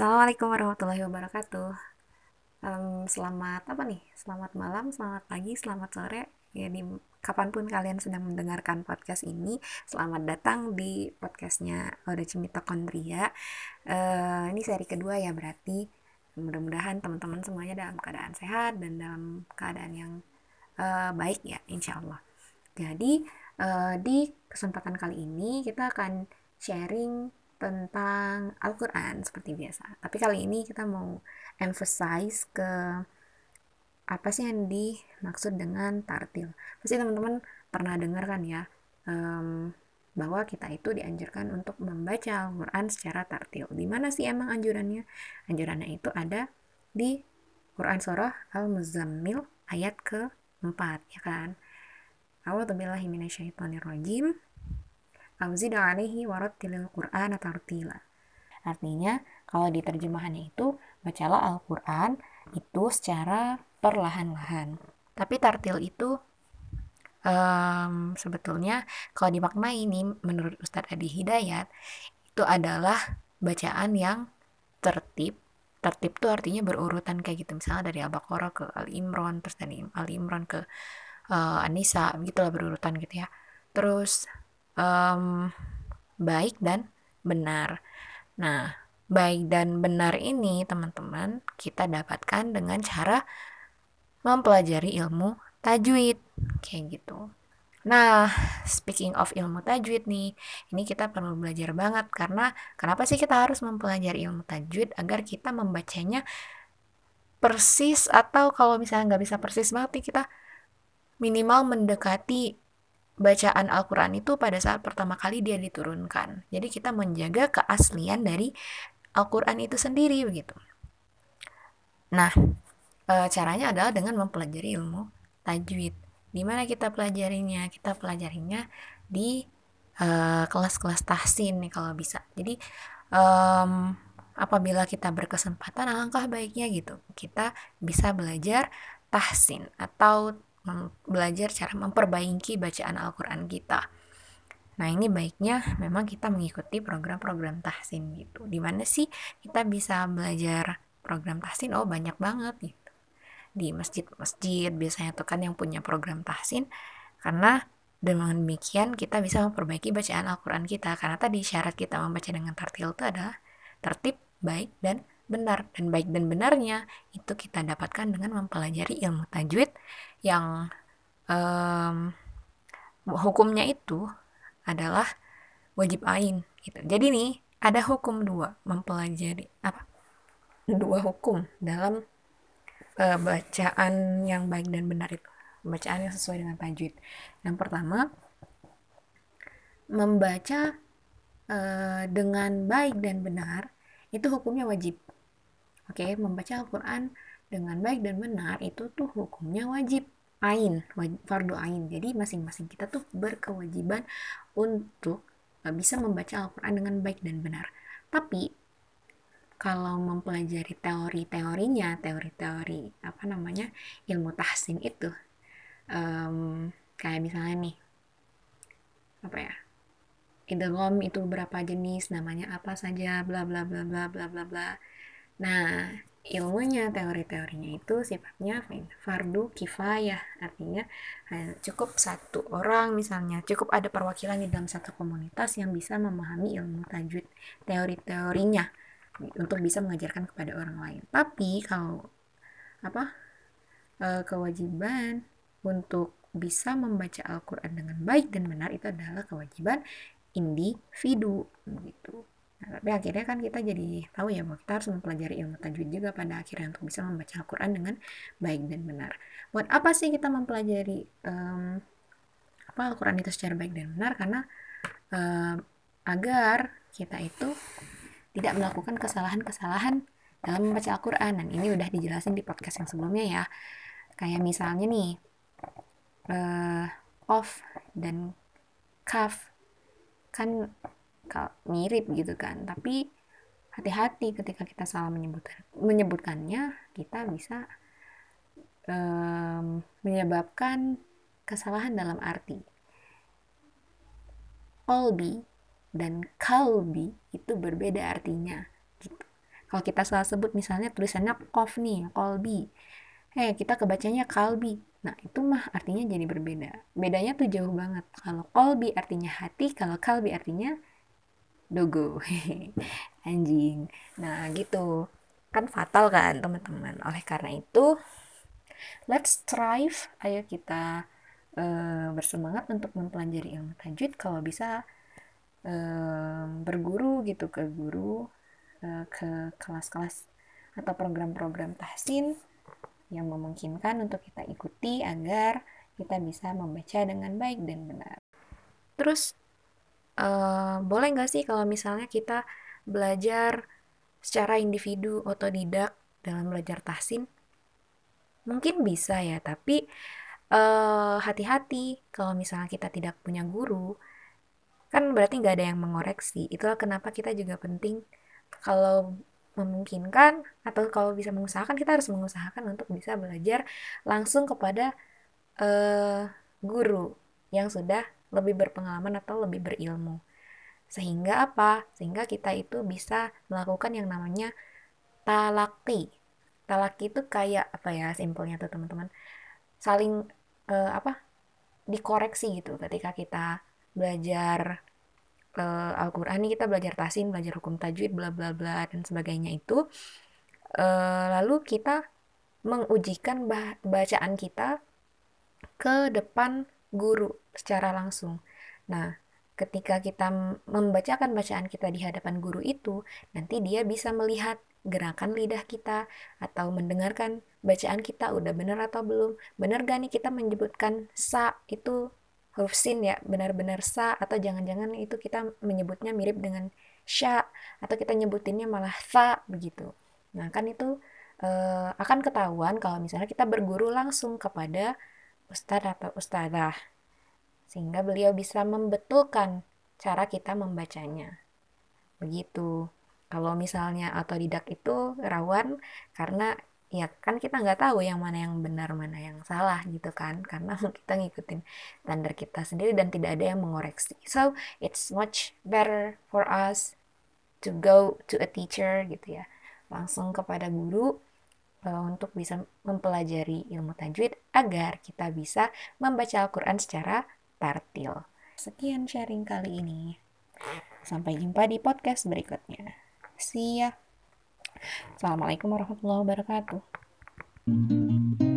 Assalamualaikum warahmatullahi wabarakatuh. Um, selamat apa nih? Selamat malam, selamat pagi, selamat sore. Ya di kapan pun kalian sedang mendengarkan podcast ini, selamat datang di podcastnya Oda Cimita Kondria. Uh, ini seri kedua ya berarti. Mudah-mudahan teman-teman semuanya dalam keadaan sehat dan dalam keadaan yang uh, baik ya, insya Allah. Jadi uh, di kesempatan kali ini kita akan sharing tentang Al-Quran seperti biasa. Tapi kali ini kita mau emphasize ke apa sih yang dimaksud dengan tartil. Pasti teman-teman pernah dengar kan ya um, bahwa kita itu dianjurkan untuk membaca Al-Quran secara tartil. Di mana sih emang anjurannya? Anjurannya itu ada di Quran Surah Al-Muzammil ayat ke-4 ya kan. A'udzubillahi minasyaitonirrajim. Auzid alaihi warattilil Qur'ana tartila. Artinya, kalau di terjemahannya itu, bacalah Al-Quran itu secara perlahan-lahan. Tapi tartil itu um, sebetulnya kalau dimaknai ini menurut Ustadz Adi Hidayat itu adalah bacaan yang tertib tertib itu artinya berurutan kayak gitu misalnya dari Al-Baqarah ke Al-Imran terus dari Al-Imran ke uh, An-Nisa gitulah berurutan gitu ya terus um, baik dan benar. Nah, baik dan benar ini teman-teman kita dapatkan dengan cara mempelajari ilmu tajwid kayak gitu. Nah, speaking of ilmu tajwid nih, ini kita perlu belajar banget karena kenapa sih kita harus mempelajari ilmu tajwid agar kita membacanya persis atau kalau misalnya nggak bisa persis banget nih kita minimal mendekati bacaan Al-Quran itu pada saat pertama kali dia diturunkan. Jadi kita menjaga keaslian dari Al-Quran itu sendiri begitu. Nah, e, caranya adalah dengan mempelajari ilmu tajwid. Di mana kita pelajarinya? Kita pelajarinya di e, kelas-kelas tahsin nih kalau bisa. Jadi um, apabila kita berkesempatan, alangkah baiknya gitu. Kita bisa belajar tahsin atau belajar cara memperbaiki bacaan Al-Quran kita. Nah ini baiknya memang kita mengikuti program-program tahsin gitu. Di mana sih kita bisa belajar program tahsin? Oh banyak banget gitu. Di masjid-masjid biasanya tuh kan yang punya program tahsin. Karena dengan demikian kita bisa memperbaiki bacaan Al-Quran kita. Karena tadi syarat kita membaca dengan tartil itu adalah tertib, baik, dan benar dan baik dan benarnya itu kita dapatkan dengan mempelajari ilmu tajwid yang um, hukumnya itu adalah wajib ain gitu. Jadi nih ada hukum dua mempelajari apa dua hukum dalam uh, bacaan yang baik dan benar itu bacaan yang sesuai dengan tajwid. Yang pertama membaca uh, dengan baik dan benar itu hukumnya wajib Oke, membaca Al-Quran dengan baik dan benar itu tuh hukumnya wajib ain, fardu ain. Jadi masing-masing kita tuh berkewajiban untuk e, bisa membaca Al-Quran dengan baik dan benar. Tapi kalau mempelajari teori-teorinya, teori-teori apa namanya ilmu tahsin itu, um, kayak misalnya nih, apa ya, idgham itu berapa jenis, namanya apa saja, bla bla bla bla bla bla bla Nah, ilmunya, teori-teorinya itu sifatnya fardu kifayah. Artinya cukup satu orang misalnya, cukup ada perwakilan di dalam satu komunitas yang bisa memahami ilmu tajwid teori-teorinya untuk bisa mengajarkan kepada orang lain. Tapi kalau apa e, kewajiban untuk bisa membaca Al-Quran dengan baik dan benar itu adalah kewajiban individu gitu. Nah, tapi akhirnya kan kita jadi tahu ya bahwa kita harus mempelajari ilmu tajwid juga pada akhirnya untuk bisa membaca Al-Quran dengan baik dan benar. Buat apa sih kita mempelajari um, apa Al-Quran itu secara baik dan benar? Karena um, agar kita itu tidak melakukan kesalahan-kesalahan dalam membaca Al-Quran. Dan ini udah dijelasin di podcast yang sebelumnya ya. Kayak misalnya nih, uh, off dan kaf kan mirip gitu kan. Tapi hati-hati ketika kita salah menyebutkan menyebutkannya kita bisa um, menyebabkan kesalahan dalam arti. Kolbi dan kalbi itu berbeda artinya gitu. kalau kita salah sebut misalnya tulisannya kof nih kolbi eh kita kebacanya kalbi nah itu mah artinya jadi berbeda. Bedanya tuh jauh banget. Kalau kolbi artinya hati kalau kalbi artinya dogo. Anjing. Nah gitu. Kan fatal kan teman-teman. Oleh karena itu let's strive. Ayo kita uh, bersemangat untuk mempelajari ilmu tajwid. Kalau bisa uh, berguru gitu ke guru uh, ke kelas-kelas atau program-program tahsin yang memungkinkan untuk kita ikuti agar kita bisa membaca dengan baik dan benar. Terus, uh, boleh nggak sih kalau misalnya kita belajar secara individu otodidak dalam belajar tahsin? Mungkin bisa ya, tapi hati hati-hati kalau misalnya kita tidak punya guru, kan berarti nggak ada yang mengoreksi. Itulah kenapa kita juga penting kalau memungkinkan atau kalau bisa mengusahakan kita harus mengusahakan untuk bisa belajar langsung kepada uh, guru yang sudah lebih berpengalaman atau lebih berilmu. Sehingga apa? Sehingga kita itu bisa melakukan yang namanya talaki. Talaki itu kayak apa ya simpelnya tuh teman-teman? Saling uh, apa? dikoreksi gitu ketika kita belajar uh, Al-Quran kita belajar tasin, belajar hukum tajwid, bla bla bla dan sebagainya itu uh, lalu kita mengujikan bacaan kita ke depan guru secara langsung. Nah, ketika kita membacakan bacaan kita di hadapan guru itu, nanti dia bisa melihat gerakan lidah kita atau mendengarkan bacaan kita udah benar atau belum. Benar gak nih kita menyebutkan sa itu huruf sin ya benar-benar sa atau jangan-jangan itu kita menyebutnya mirip dengan sya atau kita nyebutinnya malah sa begitu. Nah, kan itu uh, akan ketahuan kalau misalnya kita berguru langsung kepada ustadz atau ustadzah sehingga beliau bisa membetulkan cara kita membacanya. Begitu. Kalau misalnya otodidak itu rawan karena ya kan kita nggak tahu yang mana yang benar mana yang salah gitu kan karena kita ngikutin standar kita sendiri dan tidak ada yang mengoreksi so it's much better for us to go to a teacher gitu ya langsung kepada guru untuk bisa mempelajari ilmu tajwid agar kita bisa membaca Al-Quran secara tartil. Sekian sharing kali ini. Sampai jumpa di podcast berikutnya. See ya. Assalamualaikum warahmatullahi wabarakatuh.